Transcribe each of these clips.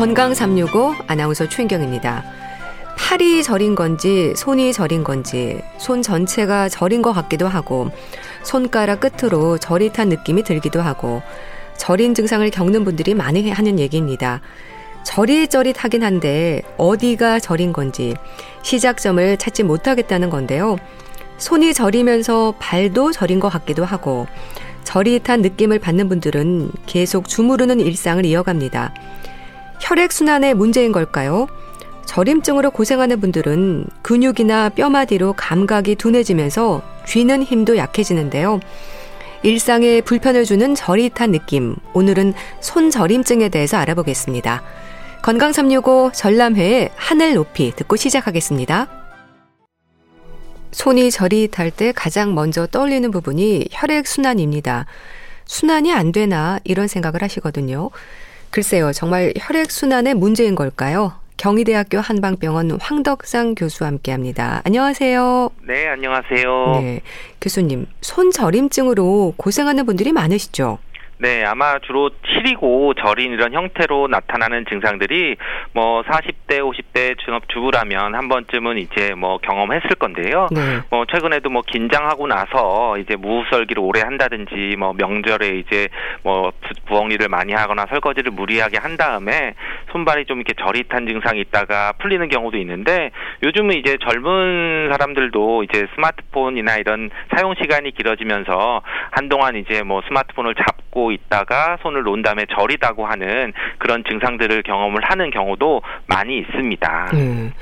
건강 365 아나운서 최인경입니다. 팔이 저린 건지 손이 저린 건지 손 전체가 저린 것 같기도 하고 손가락 끝으로 저릿한 느낌이 들기도 하고 저린 증상을 겪는 분들이 많이 하는 얘기입니다. 저릿저릿하긴 한데 어디가 저린 건지 시작점을 찾지 못하겠다는 건데요. 손이 저리면서 발도 저린 것 같기도 하고 저릿한 느낌을 받는 분들은 계속 주무르는 일상을 이어갑니다. 혈액순환의 문제인 걸까요? 저림증으로 고생하는 분들은 근육이나 뼈마디로 감각이 둔해지면서 쥐는 힘도 약해지는데요. 일상에 불편을 주는 저릿한 느낌. 오늘은 손저림증에 대해서 알아보겠습니다. 건강 365 전람회의 하늘 높이 듣고 시작하겠습니다. 손이 저릿할 때 가장 먼저 떠올리는 부분이 혈액순환입니다. 순환이 안 되나 이런 생각을 하시거든요. 글쎄요, 정말 혈액순환의 문제인 걸까요? 경희대학교 한방병원 황덕상 교수와 함께 합니다. 안녕하세요. 네, 안녕하세요. 네. 교수님, 손저림증으로 고생하는 분들이 많으시죠? 네, 아마 주로 시리고 저린 이런 형태로 나타나는 증상들이 뭐 40대, 50대 중업 주부라면 한 번쯤은 이제 뭐 경험했을 건데요. 네. 뭐 최근에도 뭐 긴장하고 나서 이제 무흡설기를 오래 한다든지 뭐 명절에 이제 뭐 부엌일을 많이 하거나 설거지를 무리하게 한 다음에 손발이 좀 이렇게 저릿한 증상이 있다가 풀리는 경우도 있는데 요즘은 이제 젊은 사람들도 이제 스마트폰이나 이런 사용 시간이 길어지면서 한동안 이제 뭐 스마트폰을 잡고 있다가 손을 놓은 다음에 저리다고 하는 그런 증상들을 경험을 하는 경우도 많이 있습니다. 음.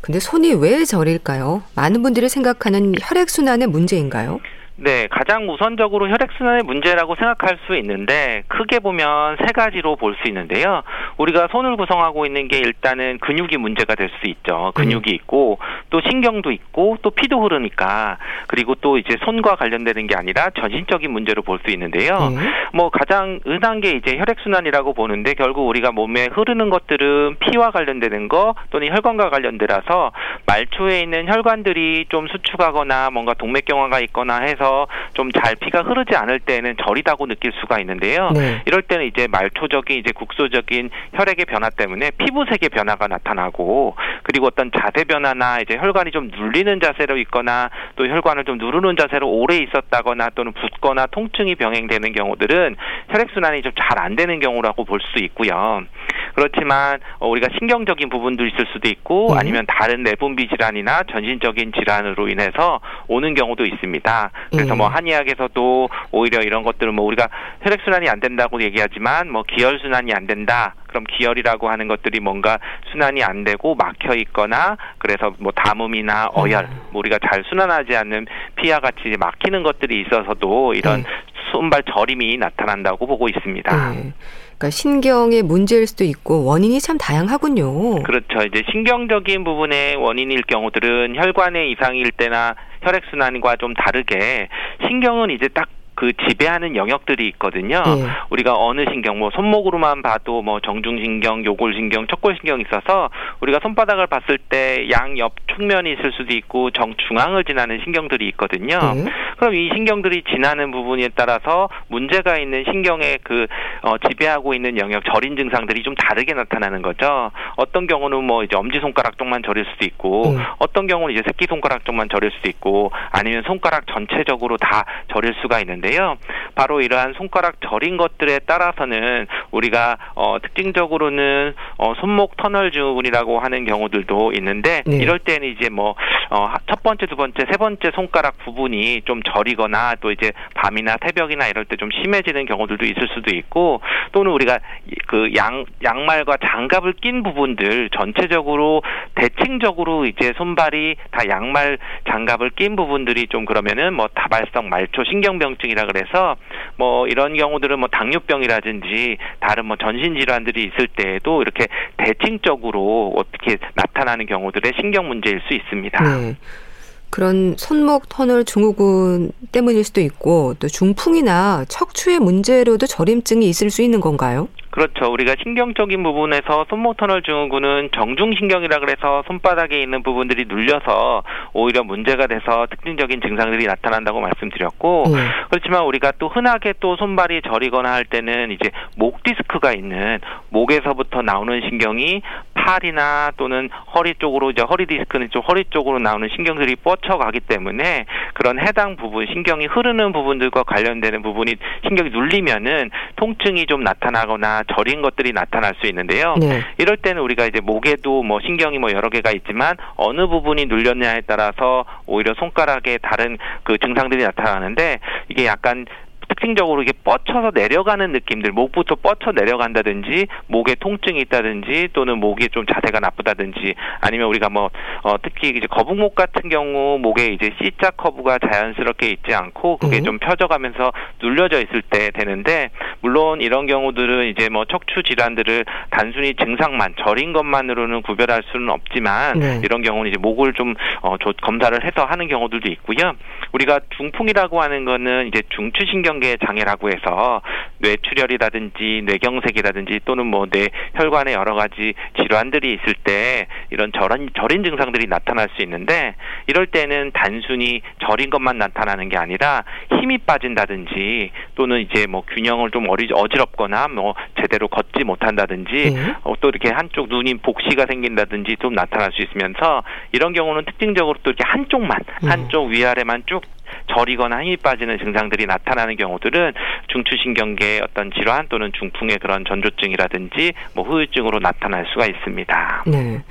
근데 손이 왜 저릴까요? 많은 분들이 생각하는 혈액순환의 문제인가요? 네, 가장 우선적으로 혈액순환의 문제라고 생각할 수 있는데 크게 보면 세 가지로 볼 수 있는데요. 우리가 손을 구성하고 있는 게 일단은 근육이 문제가 될 수 있죠. 근육이 음. 있고 또 신경도 있고 또 피도 흐르니까 그리고 또 이제 손과 관련되는 게 아니라 전신적인 문제로 볼 수 있는데요. 음. 뭐 가장 은한 게 이제 혈액순환이라고 보는데 결국 우리가 몸에 흐르는 것들은 피와 관련되는 거 또는 혈관과 관련되라서 말초에 있는 혈관들이 좀 수축하거나 뭔가 동맥경화가 있거나 해서 해서 좀 잘 피가 흐르지 않을 때는 저리다고 느낄 수가 있는데요. 네. 이럴 때는 이제 말초적인 이제 국소적인 혈액의 변화 때문에 피부색의 변화가 나타나고 그리고 어떤 자세 변화나 이제 혈관이 좀 눌리는 자세로 있거나 또 혈관을 좀 누르는 자세로 오래 있었다거나 또는 붓거나 통증이 병행되는 경우들은 혈액 순환이 좀 잘 안 되는 경우라고 볼 수 있고요. 그렇지만 어, 우리가 신경적인 부분도 있을 수도 있고 네. 아니면 다른 내분비 질환이나 전신적인 질환으로 인해서 오는 경우도 있습니다. 그래서 뭐 음. 한의학에서도 오히려 이런 것들은 뭐 우리가 혈액 순환이 안 된다고 얘기하지만 뭐 기혈 순환이 안 된다. 그럼 기혈이라고 하는 것들이 뭔가 순환이 안 되고 막혀 있거나 그래서 뭐 담음이나 어혈, 음. 뭐 우리가 잘 순환하지 않는 피와 같이 막히는 것들이 있어서도 이런 음. 손발 저림이 나타난다고 보고 있습니다. 네. 그러니까 신경의 문제일 수도 있고 원인이 참 다양하군요. 그렇죠. 이제 신경적인 부분의 원인일 경우들은 혈관의 이상일 때나 혈액순환과 좀 다르게 신경은 이제 딱 그 지배하는 영역들이 있거든요. 네. 우리가 어느 신경, 뭐 손목으로만 봐도 뭐 정중신경, 요골신경, 척골신경이 있어서 우리가 손바닥을 봤을 때 양옆 측면이 있을 수도 있고 정중앙을 지나는 신경들이 있거든요. 네. 그럼 이 신경들이 지나는 부분에 따라서 문제가 있는 신경의 그 어, 지배하고 있는 영역 절인 증상들이 좀 다르게 나타나는 거죠. 어떤 경우는 뭐 이제 엄지 손가락 쪽만 저릴 수도 있고 네. 어떤 경우는 이제 새끼 손가락 쪽만 저릴 수도 있고 아니면 손가락 전체적으로 다 저릴 수가 있는데 있는데요. 바로 이러한 손가락 저린 것들에 따라서는 우리가 어, 특징적으로는 어, 손목 터널 증후군이라고 하는 경우들도 있는데 네. 이럴 때는 이제 뭐첫 어, 번째, 두 번째, 세 번째 손가락 부분이 좀 저리거나 또 이제 밤이나 새벽이나 이럴 때 좀 심해지는 경우들도 있을 수도 있고 또는 우리가 그 양 양말과 장갑을 낀 부분들 전체적으로 대칭적으로 이제 손발이 다 양말 장갑을 낀 부분들이 좀 그러면은 뭐 다발성 말초 신경병증이 질환이라 그래서 뭐 이런 경우들은 뭐 당뇨병이라든지 다른 뭐 전신 질환들이 있을 때에도 이렇게 대칭적으로 어떻게 나타나는 경우들의 신경 문제일 수 있습니다. 네. 그런 손목 터널 증후군 때문일 수도 있고 또 중풍이나 척추의 문제로도 저림증이 있을 수 있는 건가요? 그렇죠. 우리가 신경적인 부분에서 손목 터널 증후군은 정중신경이라 그래서 손바닥에 있는 부분들이 눌려서 오히려 문제가 돼서 특징적인 증상들이 나타난다고 말씀드렸고 네. 그렇지만 우리가 또 흔하게 또 손발이 저리거나 할 때는 이제 목 디스크가 있는 목에서부터 나오는 신경이 팔이나 또는 허리 쪽으로 이제 허리 디스크는 좀 허리 쪽으로 나오는 신경들이 뻗쳐가기 때문에 그런 해당 부분 신경이 흐르는 부분들과 관련되는 부분이 신경이 눌리면은 통증이 좀 나타나거나 저린 것들이 나타날 수 있는데요. 네. 이럴 때는 우리가 이제 목에도 뭐 신경이 뭐 여러 개가 있지만 어느 부분이 눌렸냐에 따라서 오히려 손가락에 다른 그 증상들이 나타나는데 이게 약간 특징적으로 이게 뻗쳐서 내려가는 느낌들, 목부터 뻗쳐 내려간다든지, 목에 통증이 있다든지, 또는 목이 좀 자세가 나쁘다든지, 아니면 우리가 뭐, 어, 특히 이제 거북목 같은 경우 목에 이제 C자 커브가 자연스럽게 있지 않고, 그게 음. 좀 펴져가면서 눌려져 있을 때 되는데, 물론 이런 경우들은 이제 뭐 척추 질환들을 단순히 증상만, 저린 것만으로는 구별할 수는 없지만, 네. 이런 경우는 이제 목을 좀, 어, 검사를 해서 하는 경우들도 있고요. 우리가 중풍이라고 하는 거는 이제 중추신경 뇌경계 장애라고 해서 뇌출혈이라든지 뇌경색이라든지 또는 뭐 뇌 혈관의 여러 가지 질환들이 있을 때 이런 저린 저린 증상들이 나타날 수 있는데 이럴 때는 단순히 저린 것만 나타나는 게 아니라 힘이 빠진다든지 또는 이제 뭐 균형을 좀 어리 어지럽거나 뭐 제대로 걷지 못한다든지 네. 어, 또 이렇게 한쪽 눈이 복시가 생긴다든지 좀 나타날 수 있으면서 이런 경우는 특징적으로 또 이렇게 한쪽만 네. 한쪽 위아래만 쭉 저리거나 힘이 빠지는 증상들이 나타나는 경우들은 중추신경계의 어떤 질환 또는 중풍의 그런 전조증이라든지 뭐 후유증으로 나타날 수가 있습니다. 네.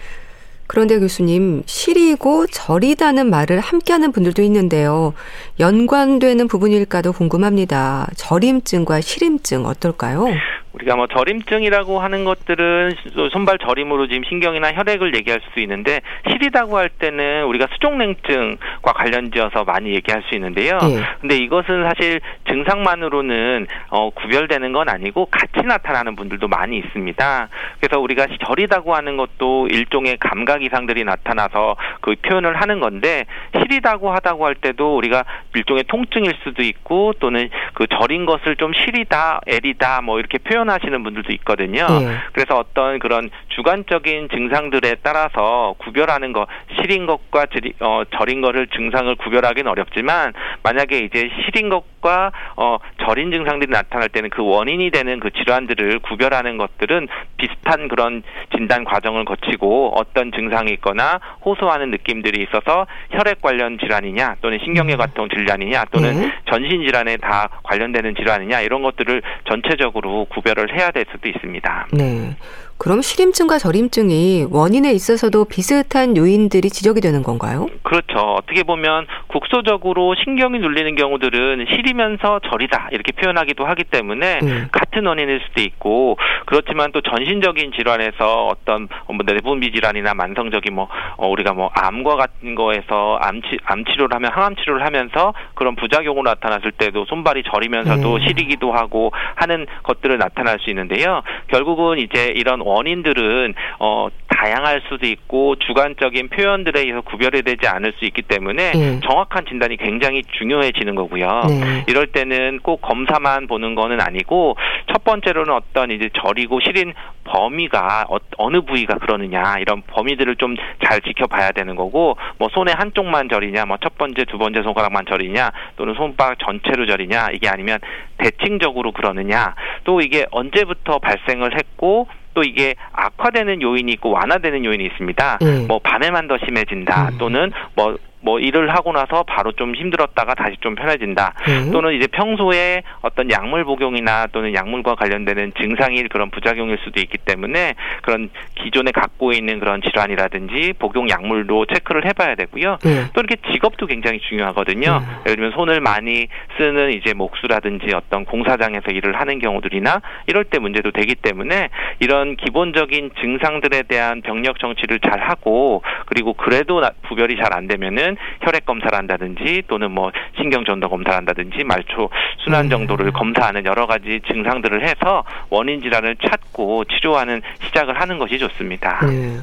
그런데 교수님, 시리고 저리다는 말을 함께하는 분들도 있는데요. 연관되는 부분일까도 궁금합니다. 저림증과 시림증 어떨까요? 우리가 뭐 저림증이라고 하는 것들은 손발 저림으로 지금 신경이나 혈액을 얘기할 수 있는데 시리다고 할 때는 우리가 수족냉증과 관련지어서 많이 얘기할 수 있는데요. 네. 근데 이것은 사실 증상만으로는 어, 구별되는 건 아니고 같이 나타나는 분들도 많이 있습니다. 그래서 우리가 저리다고 하는 것도 일종의 감각 이상들이 나타나서 그 표현을 하는 건데 시리다고 하다고 할 때도 우리가 일종의 통증일 수도 있고 또는 그 저린 것을 좀 시리다, 애리다 뭐 이렇게 표현 표현하시는 분들도 있거든요. 네. 그래서 어떤 그런 주관적인 증상들에 따라서 구별하는 거 시린 것과 저리, 어, 저린 거를 증상을 구별하기는 어렵지만 만약에 이제 시린 것과 어, 저린 증상들이 나타날 때는 그 원인이 되는 그 질환들을 구별하는 것들은 비슷한 그런 진단 과정을 거치고 어떤 증상이 있거나 호소하는 느낌들이 있어서 혈액 관련 질환이냐 또는 신경계과통 질환이냐 또는 네. 전신 질환에 다 관련되는 질환이냐 이런 것들을 전체적으로 구별 구별을 해야 될 수도 있습니다. 네. 그럼 시림증과 저림증이 원인에 있어서도 비슷한 요인들이 지적이 되는 건가요? 그렇죠. 어떻게 보면 국소적으로 신경이 눌리는 경우들은 시리면서 저리다 이렇게 표현하기도 하기 때문에 네. 같은 원인일 수도 있고 그렇지만 또 전신적인 질환에서 어떤 뭐 내분비 질환이나 만성적인 뭐 어, 우리가 뭐 암과 같은 거에서 암치 암 치료를 하면 항암 치료를 하면서 그런 부작용으로 나타났을 때도 손발이 저리면서도 네. 시리기도 하고 하는 것들을 나타날 수 있는데요. 결국은 이제 이런 원인들은 어 다양할 수도 있고 주관적인 표현들에 의해서 구별이 되지 않을 수 있기 때문에 네. 정확한 진단이 굉장히 중요해지는 거고요. 네. 이럴 때는 꼭 검사만 보는 거는 아니고 첫 번째로는 어떤 이제 저리고 시린 범위가 어, 느 부위가 그러느냐 이런 범위들을 좀 잘 지켜봐야 되는 거고 뭐 손의 한쪽만 저리냐 뭐 첫 번째 두 번째 손가락만 저리냐 또는 손바닥 전체로 저리냐 이게 아니면 대칭적으로 그러느냐 또 이게 언제부터 발생을 했고 또 이게 악화되는 요인이 있고 완화되는 요인이 있습니다. 네. 뭐 밤에만 더 심해진다 음. 또는 뭐 뭐 일을 하고 나서 바로 좀 힘들었다가 다시 좀 편해진다. 음. 또는 이제 평소에 어떤 약물 복용이나 또는 약물과 관련되는 증상이 그런 부작용일 수도 있기 때문에 그런 기존에 갖고 있는 그런 질환이라든지 복용 약물도 체크를 해봐야 되고요. 음. 또 이렇게 직업도 굉장히 중요하거든요. 음. 예를 들면 손을 많이 쓰는 이제 목수라든지 어떤 공사장에서 일을 하는 경우들이나 이럴 때 문제도 되기 때문에 이런 기본적인 증상들에 대한 병력 정치를 잘 하고 그리고 그래도 구별이 잘 안 되면은 혈액 검사를 한다든지 또는 뭐 신경 전도 검사를 한다든지 말초 순환 음. 정도를 검사하는 여러 가지 증상들을 해서 원인 질환을 찾고 치료하는 시작을 하는 것이 좋습니다. 네.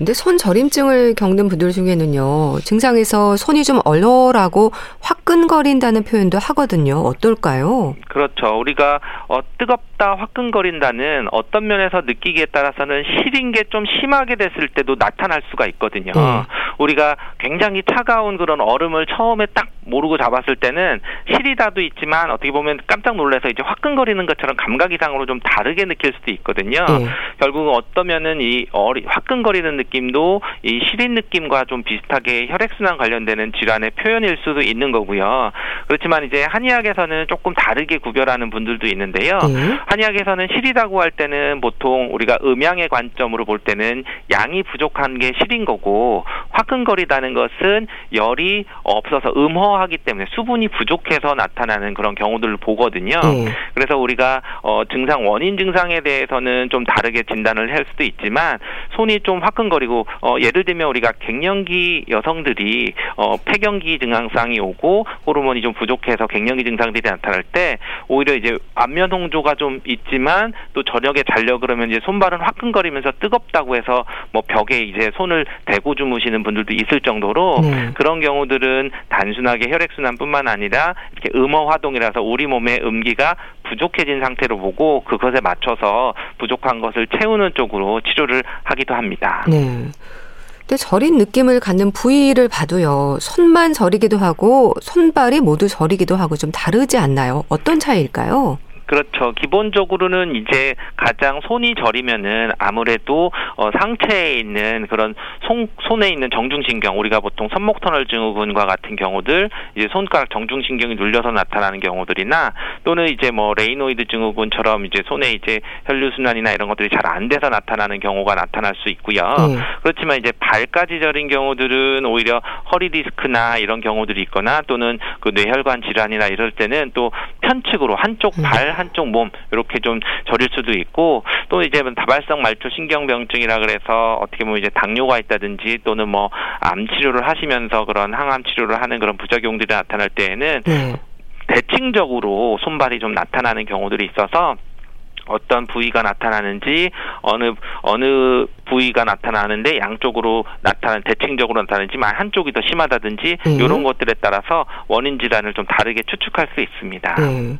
근데 손 저림증을 겪는 분들 중에는요, 증상에서 손이 좀 얼얼하고 화끈거린다는 표현도 하거든요. 어떨까요? 그렇죠. 우리가 어, 뜨겁다, 화끈거린다는 어떤 면에서 느끼기에 따라서는 시린 게 좀 심하게 됐을 때도 나타날 수가 있거든요. 네. 우리가 굉장히 차가운 그런 얼음을 처음에 딱 모르고 잡았을 때는 시리다도 있지만 어떻게 보면 깜짝 놀라서 이제 화끈거리는 것처럼 감각 이상으로 좀 다르게 느낄 수도 있거든요. 네. 결국은 어떠면은 이 어리, 화끈거리는 느낌 도 이 시린 느낌과 좀 비슷하게 혈액순환 관련되는 질환의 표현일 수도 있는 거고요. 그렇지만 이제 한의학에서는 조금 다르게 구별하는 분들도 있는데요. 네. 한의학에서는 시리다고 할 때는 보통 우리가 음양의 관점으로 볼 때는 양이 부족한 게 시린 거고 화끈거리다는 것은 열이 없어서 음허하기 때문에 수분이 부족해서 나타나는 그런 경우들을 보거든요. 네. 그래서 우리가 어, 증상 원인 증상에 대해서는 좀 다르게 진단을 할 수도 있지만 손이 좀 화끈거리고 어, 예를 들면 우리가 갱년기 여성들이 어, 폐경기 증상이 오고 호르몬이 좀 부족해서 갱년기 증상들이 나타날 때 오히려 이제 안면 홍조가 좀 있지만 또 저녁에 자려 그러면 이제 손발은 화끈거리면서 뜨겁다고 해서 뭐 벽에 이제 손을 대고 주무시는 분들도 있을 정도로 네. 그런 경우들은 단순하게 혈액순환뿐만 아니라 이렇게 음어 화동이라서 우리 몸의 음기가 부족해진 상태로 보고 그것에 맞춰서 부족한 것을 채우는 쪽으로 치료를 하기도 합니다. 네. 근데 저린 느낌을 갖는 부위를 봐도요. 손만 저리기도 하고 손발이 모두 저리기도 하고 좀 다르지 않나요? 어떤 차이일까요? 그렇죠. 기본적으로는 이제 가장 손이 저리면은 아무래도 어, 상체에 있는 그런 손, 손에 있는 정중신경 우리가 보통 손목터널 증후군과 같은 경우들 이제 손가락 정중신경이 눌려서 나타나는 경우들이나 또는 이제 뭐 레이노이드 증후군처럼 이제 손에 이제 혈류순환이나 이런 것들이 잘 안 돼서 나타나는 경우가 나타날 수 있고요. 음. 그렇지만 이제 발까지 저린 경우들은 오히려 허리 디스크나 이런 경우들이 있거나 또는 그 뇌혈관 질환이나 이럴 때는 또 편측으로 한쪽 음. 발 한쪽 몸 이렇게 좀 저릴 수도 있고 또 이제 뭐 다발성 말초 신경병증이라 그래서 어떻게 보면 이제 당뇨가 있다든지 또는 뭐 암 치료를 하시면서 그런 항암 치료를 하는 그런 부작용들이 나타날 때에는 네. 대칭적으로 손발이 좀 나타나는 경우들이 있어서 어떤 부위가 나타나는지 어느 어느 부위가 나타나는데 양쪽으로 나타나는 대칭적으로 나타나는지만 한쪽이 더 심하다든지 음. 이런 것들에 따라서 원인 질환을 좀 다르게 추측할 수 있습니다. 음.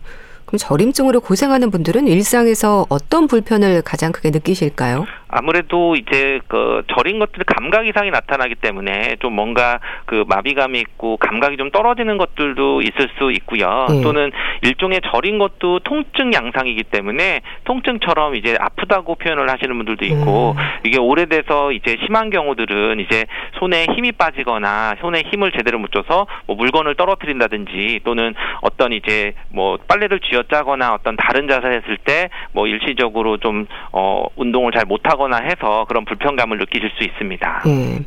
그럼 저림증으로 고생하는 분들은 일상에서 어떤 불편을 가장 크게 느끼실까요? 아무래도 이제 그 저린 것들 감각 이상이 나타나기 때문에 좀 뭔가 그 마비감이 있고 감각이 좀 떨어지는 것들도 있을 수 있고요. 네. 또는 일종의 저린 것도 통증 양상이기 때문에 통증처럼 이제 아프다고 표현을 하시는 분들도 있고 음. 이게 오래돼서 이제 심한 경우들은 이제 손에 힘이 빠지거나 손에 힘을 제대로 못 줘서 뭐 물건을 떨어뜨린다든지 또는 어떤 이제 뭐 빨래를 쥐어 쥐어짜거나 어떤 다른 자세 했을 때 뭐 일시적으로 좀 어, 운동을 잘 못하거나 해서 그런 불편감을 느끼실 수 있습니다. 네.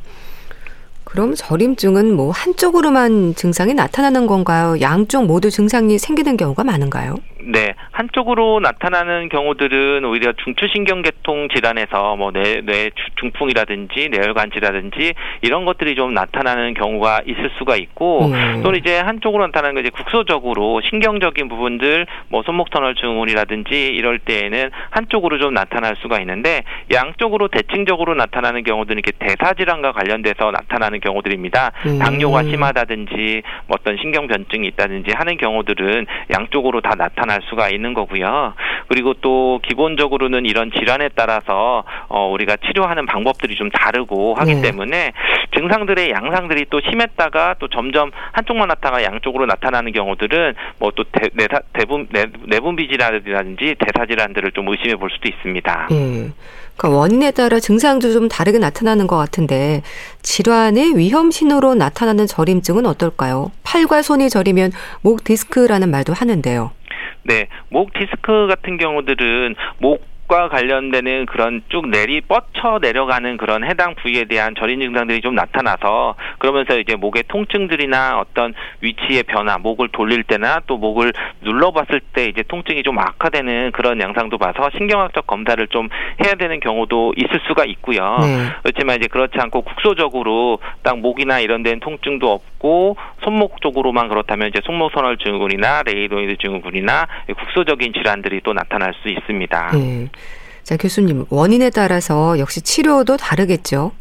그럼 저림증은 뭐 한쪽으로만 증상이 나타나는 건가요? 양쪽 모두 증상이 생기는 경우가 많은가요? 네, 한쪽으로 나타나는 경우들은 오히려 중추신경계통 질환에서 뭐 뇌, 뇌 중풍이라든지 뇌혈관질이라든지 이런 것들이 좀 나타나는 경우가 있을 수가 있고 음. 또는 이제 한쪽으로 나타나는 게 이제 국소적으로 신경적인 부분들 뭐 손목터널 증후군이라든지 이럴 때에는 한쪽으로 좀 나타날 수가 있는데 양쪽으로 대칭적으로 나타나는 경우들은 이렇게 대사질환과 관련돼서 나타나는 경우들입니다. 음. 당뇨가 심하다든지 뭐 어떤 신경 변증이 있다든지 하는 경우들은 양쪽으로 다 나타날 수가 있는 거고요. 그리고 또 기본적으로는 이런 질환에 따라서 어 우리가 치료하는 방법들이 좀 다르고 하기 네. 때문에 증상들의 양상들이 또 심했다가 또 점점 한쪽만 나타나 양쪽으로 나타나는 경우들은 뭐 또 대분 내분 비 질환이라든지 대사 질환들을 좀 의심해 볼 수도 있습니다. 네. 그러니까 원인에 따라 증상도 좀 다르게 나타나는 것 같은데 질환의 위험 신호로 나타나는 저림증은 어떨까요? 팔과 손이 저리면 목 디스크라는 말도 하는데요. 네, 목 디스크 같은 경우들은 목 과 관련되는 그런 쭉 내리 뻗쳐 내려가는 그런 해당 부위에 대한 저린 증상들이 좀 나타나서 그러면서 이제 목의 통증들이나 어떤 위치의 변화, 목을 돌릴 때나 또 목을 눌러봤을 때 이제 통증이 좀 악화되는 그런 양상도 봐서 신경학적 검사를 좀 해야 되는 경우도 있을 수가 있고요. 네. 그렇지만 이제 그렇지 않고 국소적으로 딱 목이나 이런 데는 통증도 없고 손목 쪽으로만 그렇다면 이제 손목 터널 증후군이나 레이노 증후군이나 국소적인 질환들이 또 나타날 수 있습니다. 네. 자, 교수님, 원인에 따라서 역시 치료도 다르겠죠?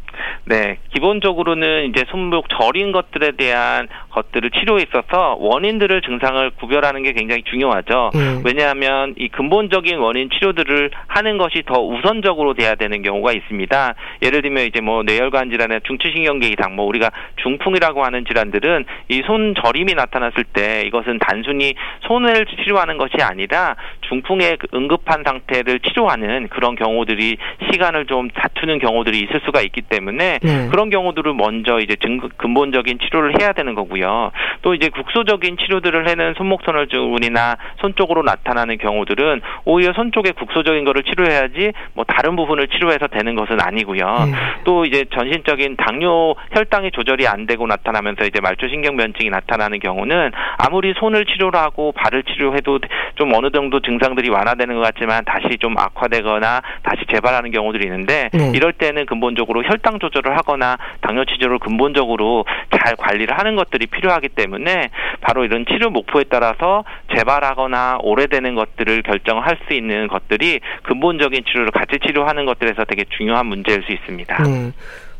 네, 기본적으로는 이제 손목 저린 것들에 대한 것들을 치료에 있어서 원인들을 증상을 구별하는 게 굉장히 중요하죠. 음. 왜냐하면 이 근본적인 원인 치료들을 하는 것이 더 우선적으로 돼야 되는 경우가 있습니다. 예를 들면 이제 뭐 뇌혈관 질환이나 중추신경계 이상, 뭐 우리가 중풍이라고 하는 질환들은 이 손 저림이 나타났을 때 이것은 단순히 손을 치료하는 것이 아니라 중풍의 그 응급한 상태를 치료하는 그런 경우들이 시간을 좀 다투는 경우들이 있을 수가 있기 때문에 네. 그런 경우들을 먼저 이제 증, 근본적인 치료를 해야 되는 거고요. 또 이제 국소적인 치료들을 해는 손목터널 증후군이나 손 쪽으로 나타나는 경우들은 오히려 손 쪽에 국소적인 거를 치료해야지 뭐 다른 부분을 치료해서 되는 것은 아니고요. 네. 또 이제 전신적인 당뇨 혈당이 조절이 안 되고 나타나면서 이제 말초신경 변증이 나타나는 경우는 아무리 손을 치료를 하고 발을 치료해도 좀 어느 정도 증상들이 완화되는 것 같지만 다시 좀 악화되거나 다시 재발하는 경우들이 있는데 네. 이럴 때는 근본적으로 혈당 조절을 하거나 당뇨 치료를 근본적으로 잘 관리를 하는 것들이 필요하기 때문에 바로 이런 치료 목표에 따라서 재발하거나 오래되는 것들을 결정할 수 있는 것들이 근본적인 치료를 같이 치료하는 것들에서 되게 중요한 문제일 수 있습니다. 네.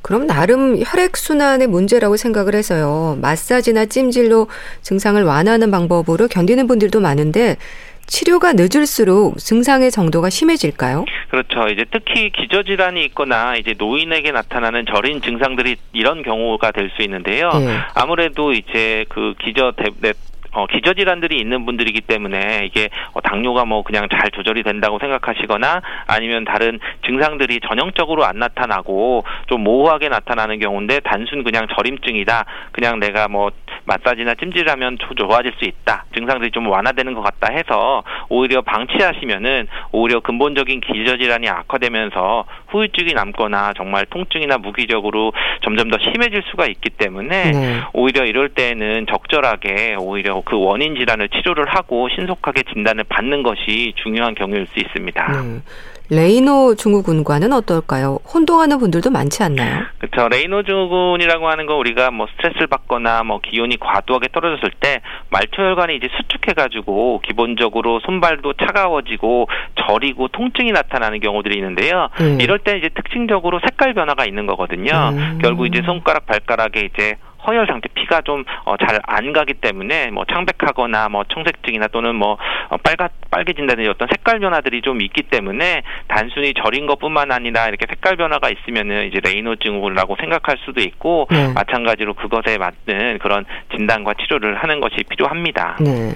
그럼 나름 혈액순환의 문제라고 생각을 해서요. 마사지나 찜질로 증상을 완화하는 방법으로 견디는 분들도 많은데 치료가 늦을수록 증상의 정도가 심해질까요? 그렇죠. 이제 특히 기저질환이 있거나 이제 노인에게 나타나는 저린 증상들이 이런 경우가 될 수 있는데요. 네. 아무래도 이제 그 기저 어, 기저질환들이 있는 분들이기 때문에 이게 어, 당뇨가 뭐 그냥 잘 조절이 된다고 생각하시거나 아니면 다른 증상들이 전형적으로 안 나타나고 좀 모호하게 나타나는 경우인데 단순 그냥 저림증이다. 그냥 내가 뭐 마사지나 찜질하면 좋아질 수 있다. 증상들이 좀 완화되는 것 같다 해서 오히려 방치하시면은 오히려 근본적인 기저 질환이 악화되면서 후유증이 남거나 정말 통증이나 무기적으로 점점 더 심해질 수가 있기 때문에 네. 오히려 이럴 때는 적절하게 오히려 그 원인 질환을 치료를 하고 신속하게 진단을 받는 것이 중요한 경우일 수 있습니다. 네. 레이노 증후군과는 어떨까요? 혼동하는 분들도 많지 않나요? 그렇죠. 레이노 증후군이라고 하는 건 우리가 뭐 스트레스를 받거나 뭐 기온이 과도하게 떨어졌을 때 말초혈관이 이제 수축해가지고 기본적으로 손발도 차가워지고 저리고 통증이 나타나는 경우들이 있는데요. 음. 이럴 때 이제 특징적으로 색깔 변화가 있는 거거든요. 음. 결국 이제 손가락 발가락에 이제 허혈 상태 피가 좀 잘안 어, 가기 때문에 뭐 창백하거나 뭐 청색증이나 또는 뭐 어, 빨가 빨개진다든지 어떤 색깔 변화들이 좀 있기 때문에 단순히 저린 것뿐만 아니라 이렇게 색깔 변화가 있으면은 이제 레이노 증후군이라고 생각할 수도 있고 네. 마찬가지로 그것에 맞는 그런 진단과 치료를 하는 것이 필요합니다. 네.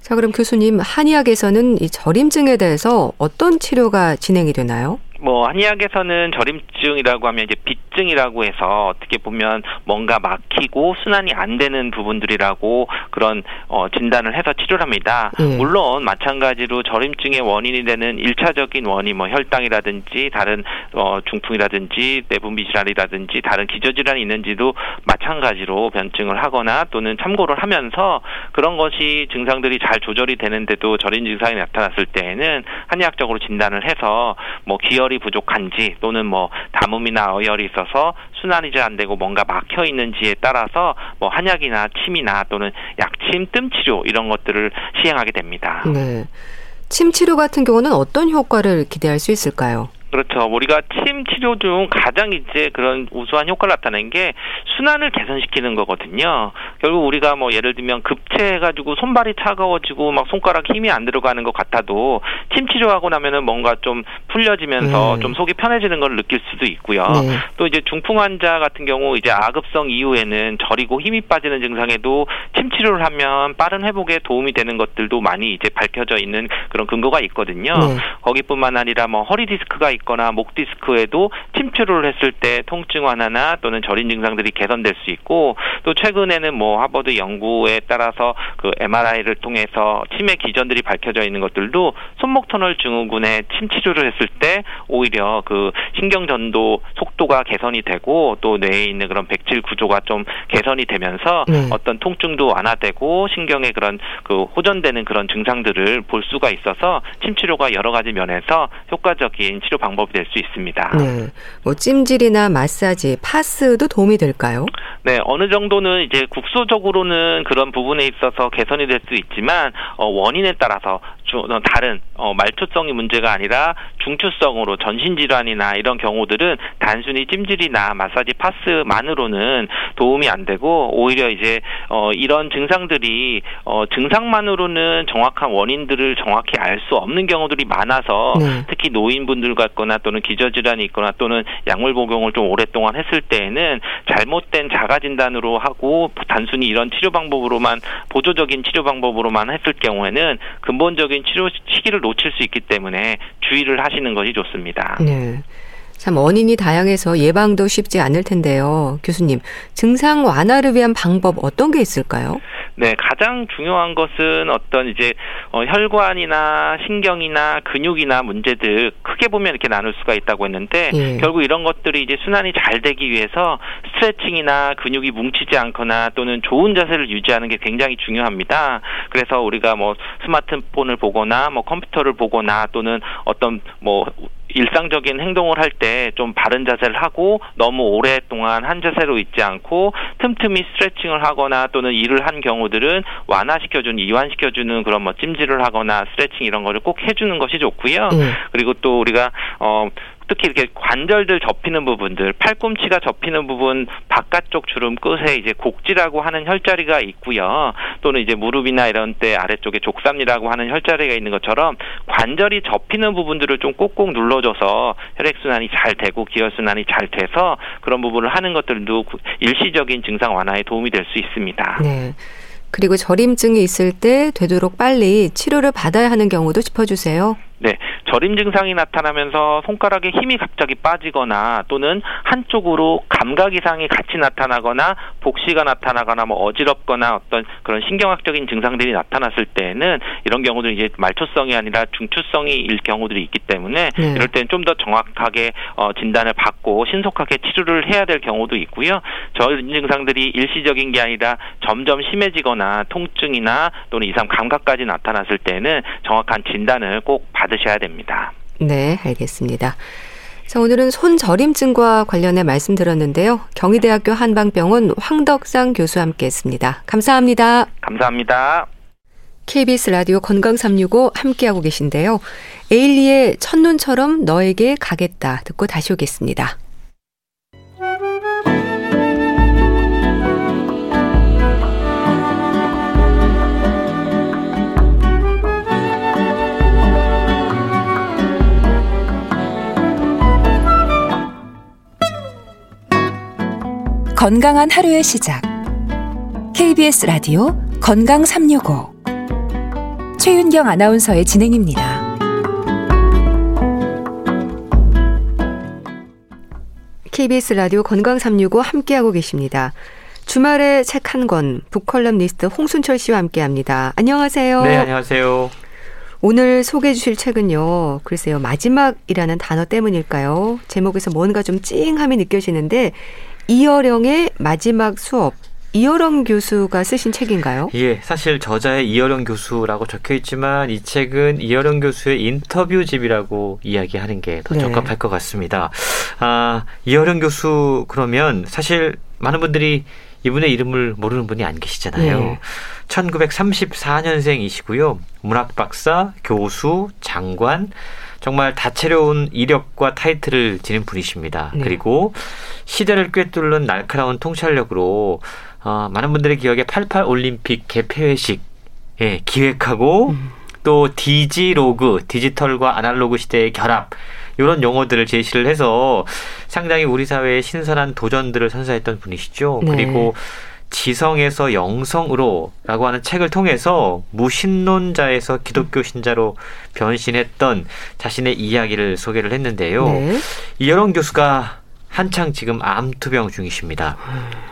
자, 그럼 교수님 한의학에서는 이 저림증에 대해서 어떤 치료가 진행이 되나요? 뭐 한의학에서는 저림증이라고 하면 이제 빗증이라고 해서 어떻게 보면 뭔가 막히고 순환이 안 되는 부분들이라고 그런 어 진단을 해서 치료를 합니다. 음. 물론 마찬가지로 저림증의 원인이 되는 일차적인 원인 뭐 혈당이라든지 다른 어 중풍이라든지 내분비 질환이라든지 다른 기저 질환이 있는지도 마찬가지로 변증을 하거나 또는 참고를 하면서 그런 것이 증상들이 잘 조절이 되는데도 저림 증상이 나타났을 때에는 한의학적으로 진단을 해서 뭐 기혈이 어혈이 부족한지 또는 뭐 담음이나 어혈이 있어서 순환이 잘 안 되고 뭔가 막혀 있는지에 따라서 뭐 한약이나 침이나 또는 약침, 뜸 치료 이런 것들을 시행하게 됩니다. 네. 침 치료 같은 경우는 어떤 효과를 기대할 수 있을까요? 그렇죠. 우리가 침 치료 중 가장 이제 그런 우수한 효과를 나타내는 게 순환을 개선시키는 거거든요. 결국 우리가 뭐 예를 들면 급체해가지고 손발이 차가워지고 막 손가락 힘이 안 들어가는 것 같아도 침 치료하고 나면은 뭔가 좀 풀려지면서 네. 좀 속이 편해지는 걸 느낄 수도 있고요. 네. 또 이제 중풍 환자 같은 경우 이제 아급성 이후에는 저리고 힘이 빠지는 증상에도 침 치료를 하면 빠른 회복에 도움이 되는 것들도 많이 이제 밝혀져 있는 그런 근거가 있거든요. 네. 거기뿐만 아니라 뭐 허리 디스크가 있거나 목 디스크에도 침치료를 했을 때 통증 완화나 또는 저린 증상들이 개선될 수 있고 또 최근에는 뭐 하버드 연구에 따라서 그 MRI를 통해서 치매 기전들이 밝혀져 있는 것들도 손목 터널 증후군에 침 치료를 했을 때 오히려 그 신경 전도 속도가 개선이 되고 또 뇌에 있는 그런 백질 구조가 좀 개선이 되면서 네. 어떤 통증도 완화되고 신경의 그런 그 호전되는 그런 증상들을 볼 수가 있어서 침 치료가 여러 가지 면에서 효과적인 치료 방법 방법이 될 수 있습니다. 네. 뭐 찜질이나 마사지, 파스도 도움이 될까요? 네, 어느 정도는 이제 국소적으로는 그런 부분에 있어서 개선이 될 수 있지만 어, 원인에 따라서 주, 어, 다른 어, 말초성이 문제가 아니라 중추성으로 전신 질환이나 이런 경우들은 단순히 찜질이나 마사지 파스만으로는 도움이 안 되고 오히려 이제 어 이런 증상들이 어 증상만으로는 정확한 원인들을 정확히 알 수 없는 경우들이 많아서 네. 특히 노인분들 같 거나 또는 기저질환이 있거나 또는 약물 복용을 좀 오랫동안 했을 때에는 잘못된 자가 진단으로 하고 단순히 이런 치료 방법으로만 보조적인 치료 방법으로만 했을 경우에는 근본적인 치료 시기를 놓칠 수 있기 때문에 주의를 하시는 것이 좋습니다. 네. 참 원인이 다양해서 예방도 쉽지 않을 텐데요. 교수님, 증상 완화를 위한 방법 어떤 게 있을까요? 네, 가장 중요한 것은 어떤 이제 어, 혈관이나 신경이나 근육이나 문제들 크게 보면 이렇게 나눌 수가 있다고 했는데 예. 결국 이런 것들이 이제 순환이 잘 되기 위해서 스트레칭이나 근육이 뭉치지 않거나 또는 좋은 자세를 유지하는 게 굉장히 중요합니다. 그래서 우리가 뭐 스마트폰을 보거나 뭐 컴퓨터를 보거나 또는 어떤 뭐 일상적인 행동을 할 때 좀 바른 자세를 하고 너무 오랫동안 한 자세로 있지 않고 틈틈이 스트레칭을 하거나 또는 일을 한 경우들은 완화시켜주는 이완시켜주는 그런 뭐 찜질을 하거나 스트레칭 이런 거를 꼭 해주는 것이 좋고요. 네. 그리고 또 우리가 어 특히 이렇게 관절들 접히는 부분들, 팔꿈치가 접히는 부분 바깥쪽 주름 끝에 이제 곡지라고 하는 혈자리가 있고요. 또는 이제 무릎이나 이런 때 아래쪽에 족삼리라고 하는 혈자리가 있는 것처럼 관절이 접히는 부분들을 좀 꼭꼭 눌러줘서 혈액순환이 잘 되고 기혈순환이 잘 돼서 그런 부분을 하는 것들도 일시적인 증상 완화에 도움이 될 수 있습니다. 네. 그리고 저림증이 있을 때 되도록 빨리 치료를 받아야 하는 경우도 짚어주세요. 네, 저림 증상이 나타나면서 손가락에 힘이 갑자기 빠지거나 또는 한쪽으로 감각 이상이 같이 나타나거나 복시가 나타나거나 뭐 어지럽거나 어떤 그런 신경학적인 증상들이 나타났을 때는 이런 경우들은 이제 말초성이 아니라 중추성이일 경우들이 있기 때문에 네. 이럴 때는 좀 더 정확하게 어, 진단을 받고 신속하게 치료를 해야 될 경우도 있고요. 저림 증상들이 일시적인 게 아니라 점점 심해지거나 통증이나 또는 이상 감각까지 나타났을 때는 정확한 진단을 꼭 받. 받으셔야 됩니다. 네, 알겠습니다. 자, 오늘은 손저림증과 관련해 말씀드렸는데요. 경희대학교 한방병원 황덕상 교수와 함께 했습니다. 감사합니다. 감사합니다. KBS 라디오 건강 365 함께하고 계신데요. 에일리의 첫눈처럼 너에게 가겠다 듣고 다시 오겠습니다. 건강한 하루의 시작. KBS 라디오 건강 365. 최윤경 아나운서의 진행입니다. KBS 라디오 건강 365 함께하고 계십니다. 주말에 책 한 권, 북컬럼 리스트 홍순철 씨와 함께 합니다. 안녕하세요. 네, 안녕하세요. 오늘 소개해 주실 책은요. 글쎄요. 마지막이라는 단어 때문일까요? 제목에서 뭔가 좀 찡함이 느껴지는데 이어령의 마지막 수업 이어령 교수가 쓰신 책인가요? 예, 사실 저자의 이어령 교수라고 적혀 있지만 이 책은 이어령 교수의 인터뷰집이라고 이야기하는 게더 네. 적합할 것 같습니다. 아, 이어령 교수 그러면 사실 많은 분들이 이분의 이름을 모르는 분이 안 계시잖아요. 네. 1934년생이시고요. 문학 박사, 교수, 장관, 정말 다채로운 이력과 타이틀을 지닌 분이십니다. 네. 그리고 시대를 꿰뚫는 날카로운 통찰력으로 어, 많은 분들의 기억에 88 올림픽 개폐회식 예, 기획하고 음. 또 디지로그 디지털과 아날로그 시대의 결합 이런 용어들을 제시를 해서 상당히 우리 사회의 신선한 도전들을 선사했던 분이시죠. 네. 그리고 지성에서 영성으로라고 하는 책을 통해서 무신론자에서 기독교 신자로 변신했던 자신의 이야기를 소개를 했는데요. 네. 이여론 교수가 한창 지금 암투병 중이십니다.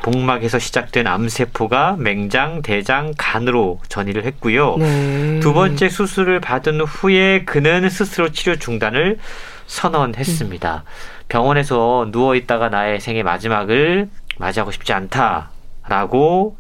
복막에서 시작된 암세포가 맹장, 대장, 간으로 전이를 했고요. 네. 두 번째 수술을 받은 후에 그는 스스로 치료 중단을 선언했습니다. 음. 병원에서 누워 있다가 나의 생의 마지막을 맞이하고 싶지 않다. 라고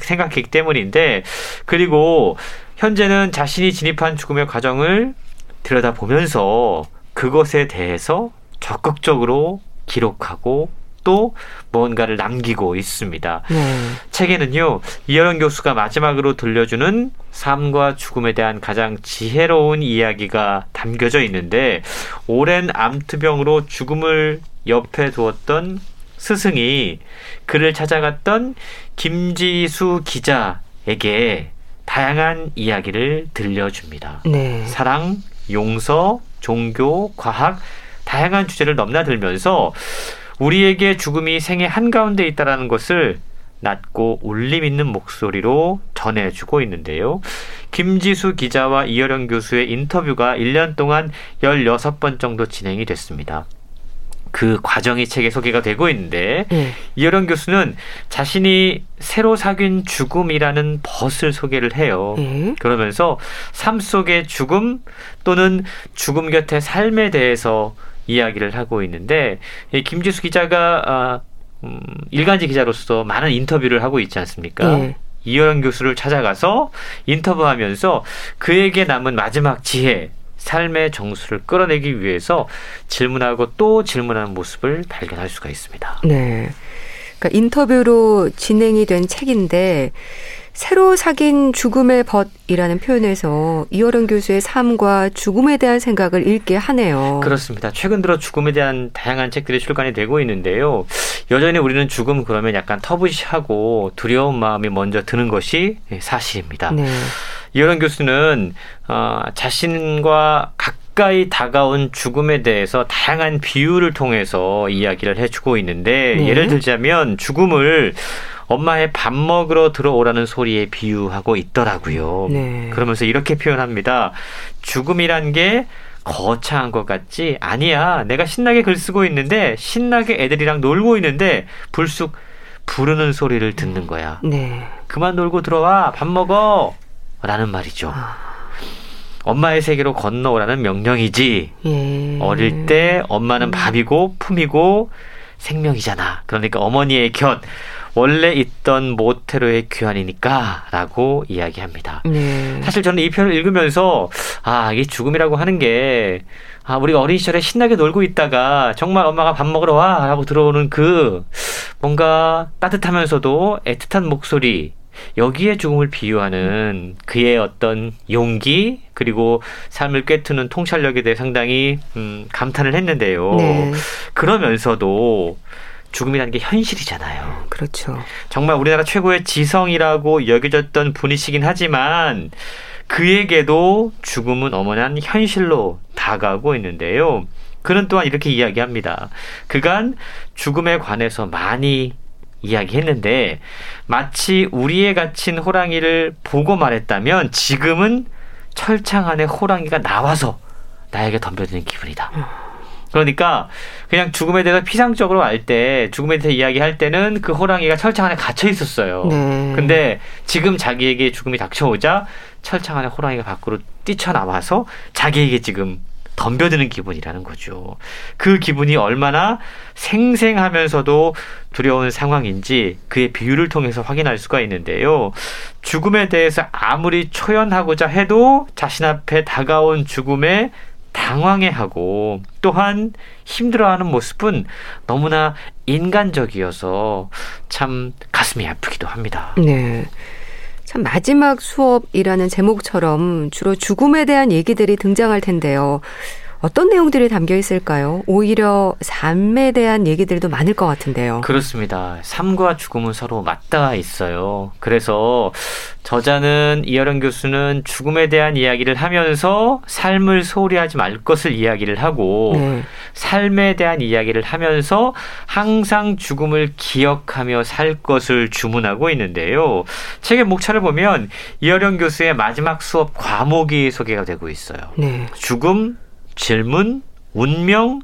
생각했기 때문인데, 그리고 현재는 자신이 진입한 죽음의 과정을 들여다보면서 그것에 대해서 적극적으로 기록하고 또 뭔가를 남기고 있습니다. 네. 책에는요, 이여령 교수가 마지막으로 들려주는 삶과 죽음에 대한 가장 지혜로운 이야기가 담겨져 있는데, 오랜 암투병으로 죽음을 옆에 두었던 스승이 그를 찾아갔던 김지수 기자에게 다양한 이야기를 들려줍니다. 네. 사랑, 용서, 종교, 과학, 다양한 주제를 넘나들면서 우리에게 죽음이 생의 한가운데 있다라는 것을 낮고 울림 있는 목소리로 전해주고 있는데요. 김지수 기자와 이여령 교수의 인터뷰가 1년 동안 16번 정도 진행이 됐습니다. 그 과정이 책에 소개가 되고 있는데 네. 이여령 교수는 자신이 새로 사귄 죽음이라는 벗을 소개를 해요. 네. 그러면서 삶 속의 죽음 또는 죽음 곁의 삶에 대해서 이야기를 하고 있는데 이 김지수 기자가 아, 음, 일간지 기자로서 많은 인터뷰를 하고 있지 않습니까? 네. 이효영 교수를 찾아가서 인터뷰하면서 그에게 남은 마지막 지혜, 삶의 정수를 끌어내기 위해서 질문하고 또 질문하는 모습을 발견할 수가 있습니다. 네. 그러니까 인터뷰로 진행이 된 책인데 새로 사귄 죽음의 벗이라는 표현에서 이어른 교수의 삶과 죽음에 대한 생각을 읽게 하네요. 그렇습니다. 최근 들어 죽음에 대한 다양한 책들이 출간이 되고 있는데요. 여전히 우리는 죽음 그러면 약간 터부시하고 두려운 마음이 먼저 드는 것이 사실입니다. 네. 이어른 교수는 어, 자신과 가까이 다가온 죽음에 대해서 다양한 비유를 통해서 이야기를 해주고 있는데 네. 예를 들자면 죽음을 엄마의 밥 먹으러 들어오라는 소리에 비유하고 있더라고요. 네. 그러면서 이렇게 표현합니다. 죽음이란 게 거창한 것 같지? 아니야. 내가 신나게 글 쓰고 있는데 신나게 애들이랑 놀고 있는데 불쑥 부르는 소리를 듣는 거야. 네. 그만 놀고 들어와. 밥 먹어. 라는 말이죠. 아. 엄마의 세계로 건너오라는 명령이지. 예. 어릴 때 엄마는 밥이고 품이고 생명이잖아. 그러니까 어머니의 곁 원래 있던 모태로의 귀환이니까라고 이야기합니다. 네. 사실 저는 이 편을 읽으면서 아 이게 죽음이라고 하는 게 아, 우리가 어린 시절에 신나게 놀고 있다가 정말 엄마가 밥 먹으러 와 라고 들어오는 그 뭔가 따뜻하면서도 애틋한 목소리 여기에 죽음을 비유하는 그의 어떤 용기 그리고 삶을 꿰트는 통찰력에 대해 상당히 음, 감탄을 했는데요. 네. 그러면서도 죽음이라는 게 현실이잖아요. 그렇죠. 정말 우리나라 최고의 지성이라고 여겨졌던 분이시긴 하지만 그에게도 죽음은 어머난 현실로 다가오고 있는데요. 그는 또한 이렇게 이야기합니다. 그간 죽음에 관해서 많이 이야기했는데 마치 우리에 갇힌 호랑이를 보고 말했다면 지금은 철창 안에 호랑이가 나와서 나에게 덤벼드는 기분이다. 그러니까 그냥 죽음에 대해서 피상적으로 알 때 죽음에 대해서 이야기할 때는 그 호랑이가 철창 안에 갇혀 있었어요. 네. 근데 지금 자기에게 죽음이 닥쳐오자 철창 안에 호랑이가 밖으로 뛰쳐나와서 자기에게 지금 덤벼드는 기분이라는 거죠. 그 기분이 얼마나 생생하면서도 두려운 상황인지 그의 비유를 통해서 확인할 수가 있는데요. 죽음에 대해서 아무리 초연하고자 해도 자신 앞에 다가온 죽음에 당황해하고 또한 힘들어하는 모습은 너무나 인간적이어서 참 가슴이 아프기도 합니다. 네. 참 마지막 수업이라는 제목처럼 주로 죽음에 대한 얘기들이 등장할 텐데요. 어떤 내용들이 담겨 있을까요? 오히려 삶에 대한 얘기들도 많을 것 같은데요. 그렇습니다. 삶과 죽음은 서로 맞닿아 있어요. 그래서 저자는 이여령 교수는 죽음에 대한 이야기를 하면서 삶을 소홀히 하지 말 것을 이야기를 하고 네. 삶에 대한 이야기를 하면서 항상 죽음을 기억하며 살 것을 주문하고 있는데요. 책의 목차를 보면 이여령 교수의 마지막 수업 과목이 소개가 되고 있어요. 네. 죽음, 질문, 운명,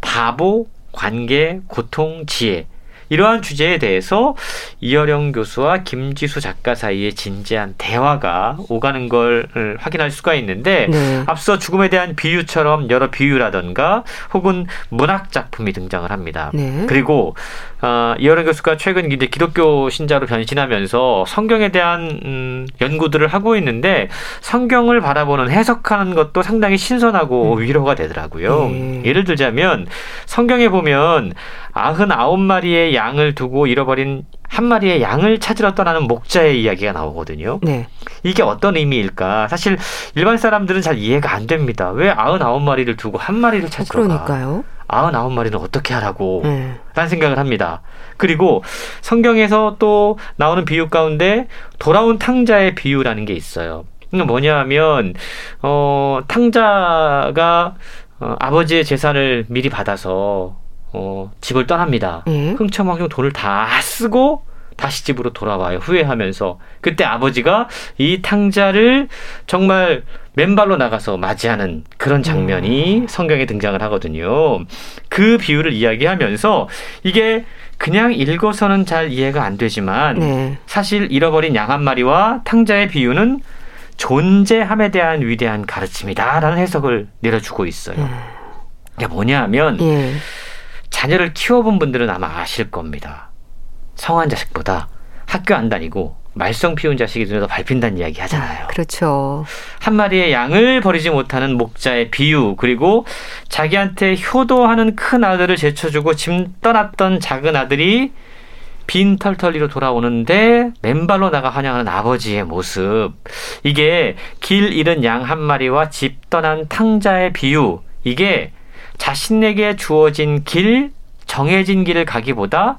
바보, 관계, 고통, 지혜. 이러한 주제에 대해서 이여령 교수와 김지수 작가 사이에 진지한 대화가 오가는 걸 확인할 수가 있는데 네. 앞서 죽음에 대한 비유처럼 여러 비유라던가 혹은 문학 작품이 등장을 합니다. 네. 그리고 어, 이여령 교수가 최근 이제 기독교 신자로 변신하면서 성경에 대한 음, 연구들을 하고 있는데 성경을 바라보는 해석하는 것도 상당히 신선하고 위로가 되더라고요. 네. 예를 들자면 성경에 보면 아흔아홉 마리의 양을 두고 잃어버린 한 마리의 양을 찾으러 떠나는 목자의 이야기가 나오거든요. 네. 이게 어떤 의미일까? 사실 일반 사람들은 잘 이해가 안 됩니다. 왜 아흔아홉 마리를 두고 한 마리를 찾으러 가? 그러니까요. 아흔아홉 마리는 어떻게 하라고? 네. 라는 생각을 합니다. 그리고 성경에서 또 나오는 비유 가운데 돌아온 탕자의 비유라는 게 있어요. 이게 뭐냐 하면, 어, 탕자가 어, 아버지의 재산을 미리 받아서 어, 집을 떠납니다. 예. 흥청망청 돈을 다 쓰고 다시 집으로 돌아와요. 후회하면서. 그때 아버지가 이 탕자를 정말 맨발로 나가서 맞이하는 그런 장면이 성경에 등장을 하거든요. 그 비유를 이야기하면서 이게 그냥 읽어서는 잘 이해가 안 되지만 네. 사실 잃어버린 양 한 마리와 탕자의 비유는 존재함에 대한 위대한 가르침이다라는 해석을 내려주고 있어요. 이게 뭐냐 하면 예. 자녀를 키워본 분들은 아마 아실 겁니다. 성한 자식보다 학교 안 다니고 말썽 피운 자식이 눈에 더 밟힌다는 이야기 하잖아요. 그렇죠. 한 마리의 양을 버리지 못하는 목자의 비유, 그리고 자기한테 효도하는 큰 아들을 제쳐주고 짐 떠났던 작은 아들이 빈 털털이로 돌아오는데 맨발로 나가 환영하는 아버지의 모습. 이게 길 잃은 양 한 마리와 집 떠난 탕자의 비유. 이게 자신에게 주어진 길, 정해진 길을 가기보다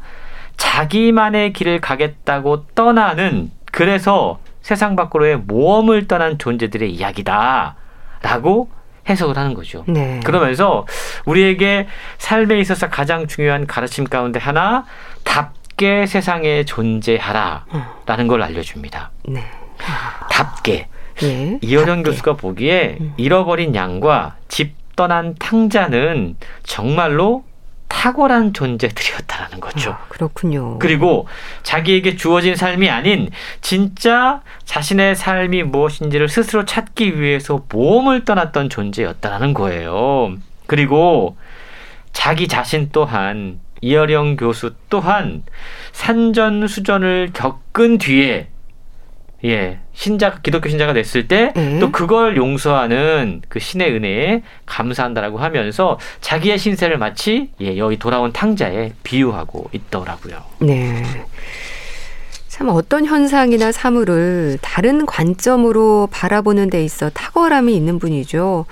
자기만의 길을 가겠다고 떠나는 그래서 세상 밖으로의 모험을 떠난 존재들의 이야기다. 라고 해석을 하는 거죠. 네. 그러면서 우리에게 삶에 있어서 가장 중요한 가르침 가운데 하나, 답게 세상에 존재하라. 라는 걸 알려줍니다. 네. 답게. 예. 답게. 교수가 보기에 음. 잃어버린 양과 집 떠난 탕자는 정말로 탁월한 존재들이었다라는 거죠. 아, 그렇군요. 그리고 자기에게 주어진 삶이 아닌 진짜 자신의 삶이 무엇인지를 스스로 찾기 위해서 모험을 떠났던 존재였다라는 거예요. 그리고 자기 자신 또한 이어령 교수 또한 산전수전을 겪은 뒤에 예 신자 기독교 신자가 됐을 때 네. 또 그걸 용서하는 그 신의 은혜에 감사한다라고 하면서 자기의 신세를 마치 예 여기 돌아온 탕자에 비유하고 있더라고요. 네. 참 어떤 현상이나 사물을 다른 관점으로 바라보는 데 있어 탁월함이 있는 분이죠.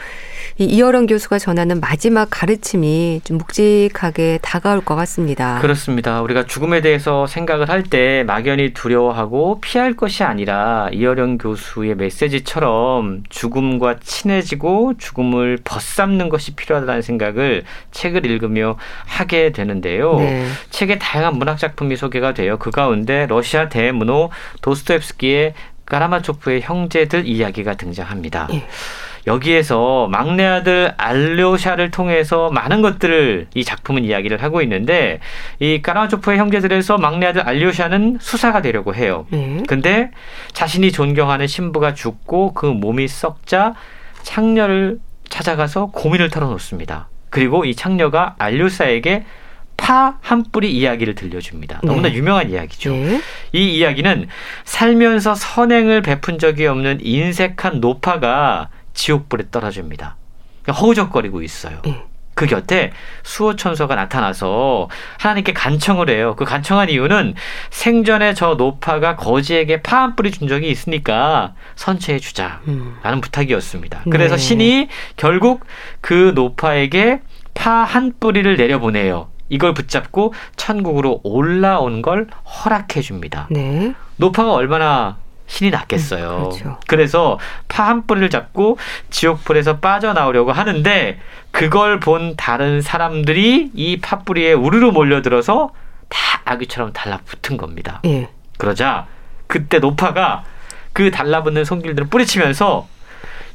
이 이어령 교수가 전하는 마지막 가르침이 좀 묵직하게 다가올 것 같습니다. 그렇습니다. 우리가 죽음에 대해서 생각을 할 때 막연히 두려워하고 피할 것이 아니라 이어령 교수의 메시지처럼 죽음과 친해지고 죽음을 벗삼는 것이 필요하다는 생각을 책을 읽으며 하게 되는데요. 네. 책에 다양한 문학 작품이 소개가 돼요. 그 가운데 러시아 대문호 도스토옙스키의 까라마초프의 형제들 이야기가 등장합니다. 예. 여기에서 막내 아들 알료샤를 통해서 많은 것들을 이 작품은 이야기를 하고 있는데 이 까라마초프의 형제들에서 막내 아들 알료샤는 수사가 되려고 해요. 네. 근데 자신이 존경하는 신부가 죽고 그 몸이 썩자 창녀를 찾아가서 고민을 털어놓습니다. 그리고 이 창녀가 알류사에게 파한 뿌리 이야기를 들려줍니다. 너무나 네. 유명한 이야기죠. 네. 이 이야기는 살면서 선행을 베푼 적이 없는 인색한 노파가 지옥불에 떨어집니다. 그러니까 허우적거리고 있어요. 예. 그 곁에 수호 천사가 나타나서 하나님께 간청을 해요. 그 간청한 이유는 생전에 저 노파가 거지에게 파한 뿌리 준 적이 있으니까 선체해 주자. 음. 라는 부탁이었습니다. 그래서 네. 신이 결국 그 노파에게 파 한 뿌리를 내려보내요. 이걸 붙잡고 천국으로 올라온 걸 허락해 줍니다. 네. 노파가 얼마나 신이 났겠어요. 음, 그렇죠. 그래서 파 한 뿌리를 잡고 지옥불에서 빠져나오려고 하는데 그걸 본 다른 사람들이 이 파뿌리에 우르르 몰려들어서 다 아귀처럼 달라붙은 겁니다. 예. 그러자 그때 노파가 그 달라붙는 손길들을 뿌리치면서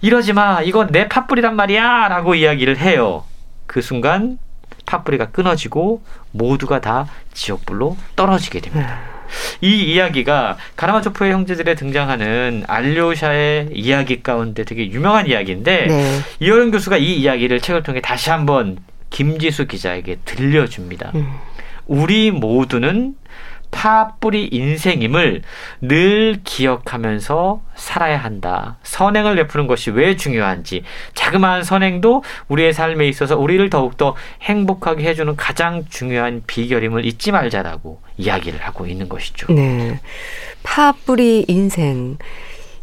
이러지 마, 이건 내 팥뿌리란 말이야! 라고 이야기를 해요. 그 순간 팥뿌리가 끊어지고 모두가 다 지옥불로 떨어지게 됩니다. 이 이야기가 가라마초프의 형제들에 등장하는 알료샤의 이야기 가운데 되게 유명한 이야기인데 네. 이어른 교수가 이 이야기를 책을 통해 다시 한번 김지수 기자에게 들려줍니다. 음. 우리 모두는 파뿌리 인생임을 늘 기억하면서 살아야 한다. 선행을 베푸는 것이 왜 중요한지, 자그마한 선행도 우리의 삶에 있어서 우리를 더욱더 행복하게 해주는 가장 중요한 비결임을 잊지 말자라고 이야기를 하고 있는 것이죠. 네. 파뿌리 인생.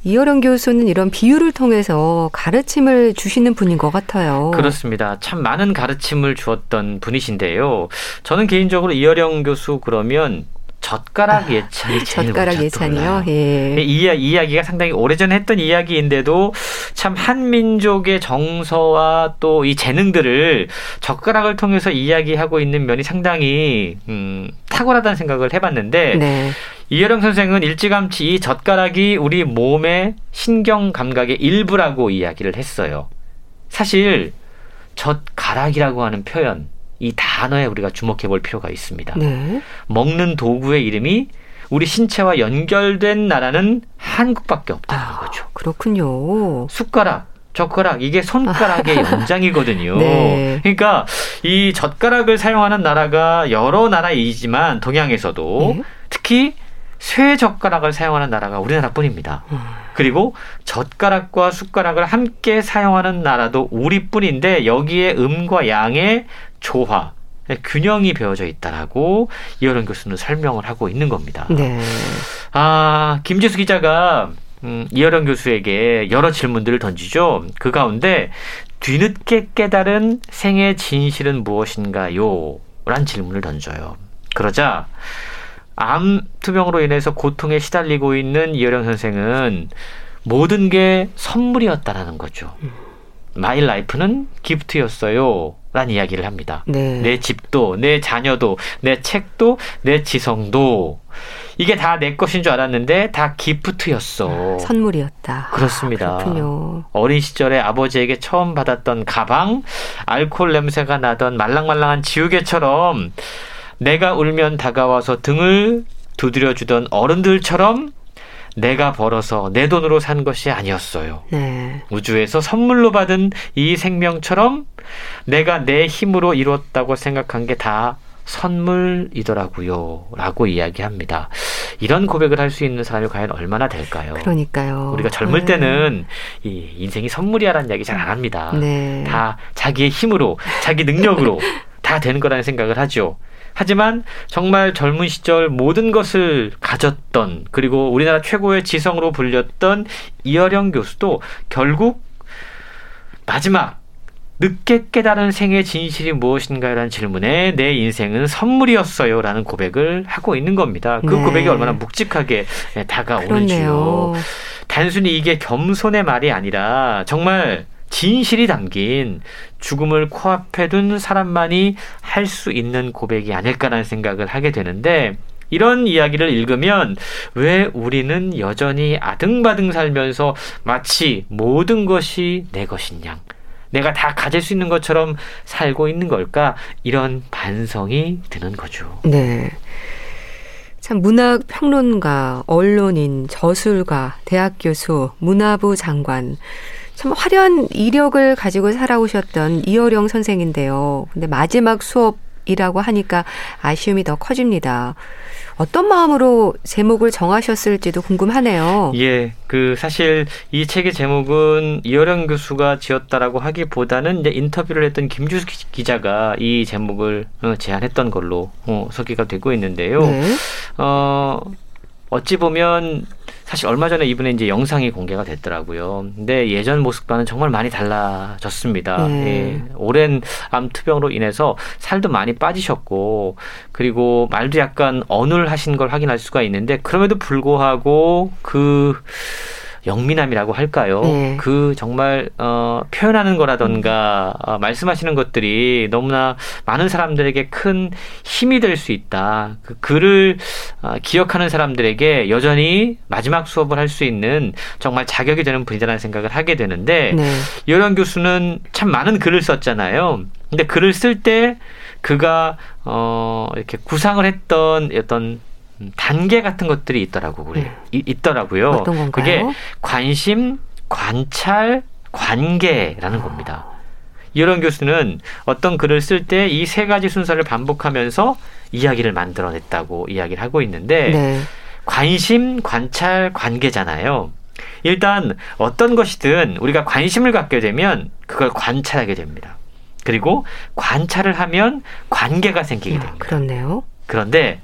이어령 교수는 이런 비유를 통해서 가르침을 주시는 분인 것 같아요. 그렇습니다. 참 많은 가르침을 주었던 분이신데요. 저는 개인적으로 이어령 교수 그러면 젓가락 예찬이 제일 젓가락 예찬이요. 예. 이, 이 이야기가 상당히 오래전에 했던 이야기인데도 참 한민족의 정서와 또 이 재능들을 젓가락을 통해서 이야기하고 있는 면이 상당히 음, 탁월하다는 생각을 해봤는데 네. 이혜령 선생은 일찌감치 이 젓가락이 우리 몸의 신경 감각의 일부라고 이야기를 했어요. 사실 젓가락이라고 하는 표현 이 단어에 우리가 주목해 볼 필요가 있습니다. 네. 먹는 도구의 이름이 우리 신체와 연결된 나라는 한국밖에 없다는 아, 거죠. 그렇군요. 숟가락, 젓가락 이게 손가락의 연장이거든요. 네. 그러니까 이 젓가락을 사용하는 나라가 여러 나라이지만 동양에서도 네. 특히 쇠 젓가락을 사용하는 나라가 우리나라뿐입니다. 음. 그리고 젓가락과 숟가락을 함께 사용하는 나라도 우리뿐인데 여기에 음과 양의 조화, 균형이 배어져 있다라고 이어른 교수는 설명을 하고 있는 겁니다. 네. 아, 김재수 기자가 음, 이어령 교수에게 여러 질문들을 던지죠. 그 가운데 뒤늦게 깨달은 생의 진실은 무엇인가요? 란 질문을 던져요. 그러자 암 투병으로 인해서 고통에 시달리고 있는 이어령 선생은 모든 게 선물이었다라는 거죠. My life는 gift였어요. 란 이야기를 합니다. 네. 내 집도, 내 자녀도, 내 책도, 내 지성도 이게 다 내 것인 줄 알았는데 다 gift였어. 선물이었다. 그렇습니다. 아. 어린 시절에 아버지에게 처음 받았던 가방, 알코올 냄새가 나던 말랑말랑한 지우개처럼 내가 울면 다가와서 등을 두드려 주던 어른들처럼 내가 벌어서 내 돈으로 산 것이 아니었어요. 네. 우주에서 선물로 받은 이 생명처럼 내가 내 힘으로 이뤘다고 생각한 게 다 선물이더라고요. 라고 이야기합니다. 이런 고백을 할 수 있는 사람이 과연 얼마나 될까요? 그러니까요. 우리가 젊을 네. 때는 이 인생이 선물이야라는 이야기 잘 안 합니다. 네. 다 자기의 힘으로, 자기 능력으로 다 되는 거라는 생각을 하죠. 하지만 정말 젊은 시절 모든 것을 가졌던 그리고 우리나라 최고의 지성으로 불렸던 이어령 교수도 결국 마지막 늦게 깨달은 생의 진실이 무엇인가라는 질문에 내 인생은 선물이었어요 라는 고백을 하고 있는 겁니다. 그 네. 고백이 얼마나 묵직하게 예, 다가오는지요. 그렇네요. 단순히 이게 겸손의 말이 아니라 정말 진실이 담긴 죽음을 코앞에 둔 사람만이 할 수 있는 고백이 아닐까라는 생각을 하게 되는데 이런 이야기를 읽으면 왜 우리는 여전히 아등바등 살면서 마치 모든 것이 내 것인 양 내가 다 가질 수 있는 것처럼 살고 있는 걸까 이런 반성이 드는 거죠. 네. 참 문학 평론가, 언론인, 저술가, 대학 교수, 문화부 장관 참 화려한 이력을 가지고 살아오셨던 이어령 선생인데요. 근데 마지막 수업이라고 하니까 아쉬움이 더 커집니다. 어떤 마음으로 제목을 정하셨을지도 궁금하네요. 예, 그 사실 이 책의 제목은 이어령 교수가 지었다라고 하기보다는 이제 인터뷰를 했던 김주수 기- 기자가 이 제목을 어, 제안했던 걸로 어, 소개가 되고 있는데요. 네. 어, 어찌 보면 사실 얼마 전에 이분의 이제 영상이 공개가 됐더라고요. 근데 예전 모습과는 정말 많이 달라졌습니다. 네. 예, 오랜 암 투병으로 인해서 살도 많이 빠지셨고 그리고 말도 약간 어눌하신 걸 확인할 수가 있는데 그럼에도 불구하고 그 영민함이라고 할까요? 네. 그 정말 어, 표현하는 거라던가 어, 말씀하시는 것들이 너무나 많은 사람들에게 큰 힘이 될 수 있다. 그 글을 어, 기억하는 사람들에게 여전히 마지막 수업을 할 수 있는 정말 자격이 되는 분이라는 생각을 하게 되는데 네. 이런 교수는 참 많은 글을 썼잖아요. 근데 글을 쓸 때 그가 어 이렇게 구상을 했던 어떤 음, 단계 같은 것들이 있더라고 그래 네. 이- 있더라고요. 어떤 건가요? 그게 관심, 관찰, 관계라는 겁니다. 이런 교수는 어떤 글을 쓸 때 이 세 가지 순서를 반복하면서 이야기를 만들어냈다고 이야기를 하고 있는데 네. 관심, 관찰, 관계잖아요. 일단 어떤 것이든 우리가 관심을 갖게 되면 그걸 관찰하게 됩니다. 그리고 관찰을 하면 관계가 생기게 아, 됩니다. 그렇네요. 그런데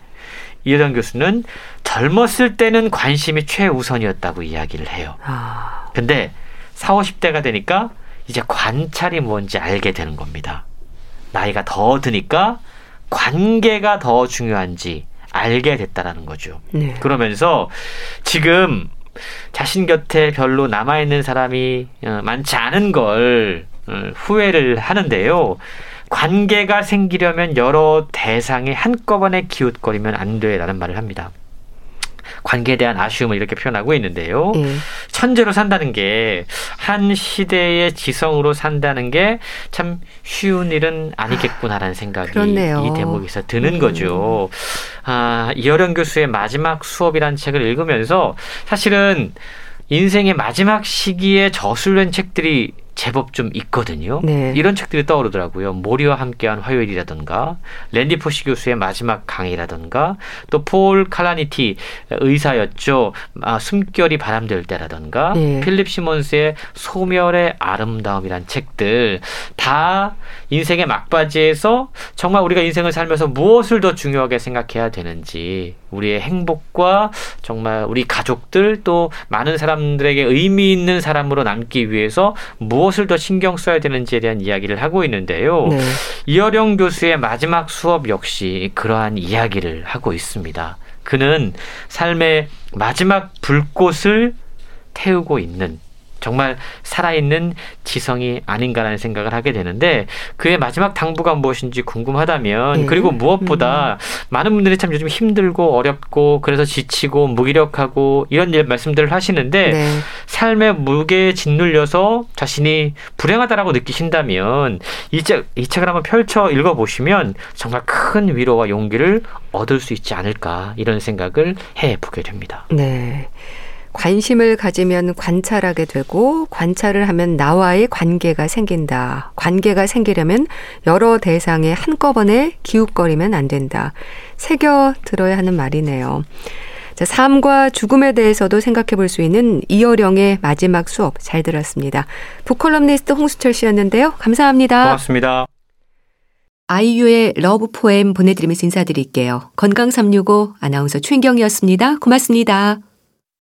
이여정 교수는 젊었을 때는 관심이 최우선이었다고 이야기를 해요. 아. 근데 4, 50대가 되니까 이제 관찰이 뭔지 알게 되는 겁니다. 나이가 더 드니까 관계가 더 중요한지 알게 됐다라는 거죠. 네. 그러면서 지금 자신 곁에 별로 남아있는 사람이 어, 많지 않은 걸 어, 후회를 하는데요. 관계가 생기려면 여러 대상에 한꺼번에 기웃거리면 안 돼라는 말을 합니다. 관계에 대한 아쉬움을 이렇게 표현하고 있는데요. 예. 천재로 산다는 게 한 시대의 지성으로 산다는 게 참 쉬운 일은 아니겠구나라는 생각이 그렇네요. 이 대목에서 드는 음. 거죠. 아, 이어령 교수의 마지막 수업이라는 책을 읽으면서 사실은 인생의 마지막 시기에 저술된 책들이 제법 좀 있거든요. 네. 이런 책들이 떠오르더라고요. 모리와 함께한 화요일이라든가 랜디 포시 교수의 마지막 강의라든가 또 폴 칼라니티 의사였죠. 아, 숨결이 바람될 때라든가 네. 필립 시몬스의 소멸의 아름다움이란 책들 다 인생의 막바지에서 정말 우리가 인생을 살면서 무엇을 더 중요하게 생각해야 되는지 우리의 행복과 정말 우리 가족들 또 많은 사람들에게 의미 있는 사람으로 남기 위해서 무엇 을 더 신경 써야 되는지에 대한 이야기를 하고 있는데요. 네. 이어령 교수의 마지막 수업 역시 그러한 이야기를 하고 있습니다. 그는 삶의 마지막 불꽃을 태우고 있는 정말 살아있는 지성이 아닌가라는 생각을 하게 되는데 그의 마지막 당부가 무엇인지 궁금하다면 네. 그리고 무엇보다 음. 많은 분들이 참 요즘 힘들고 어렵고 그래서 지치고 무기력하고 이런 말씀들을 하시는데 네. 삶의 무게에 짓눌려서 자신이 불행하다라고 느끼신다면 이, 책, 이 책을 한번 펼쳐 읽어보시면 정말 큰 위로와 용기를 얻을 수 있지 않을까 이런 생각을 해보게 됩니다. 네. 관심을 가지면 관찰하게 되고 관찰을 하면 나와의 관계가 생긴다. 관계가 생기려면 여러 대상에 한꺼번에 기웃거리면 안 된다. 새겨 들어야 하는 말이네요. 자, 삶과 죽음에 대해서도 생각해 볼 수 있는 이어령의 마지막 수업 잘 들었습니다. 북칼럼니스트 홍수철 씨였는데요. 감사합니다. 고맙습니다. 아이유의 Love poem 보내드리면서 인사드릴게요. 건강365 아나운서 최인경이었습니다. 고맙습니다.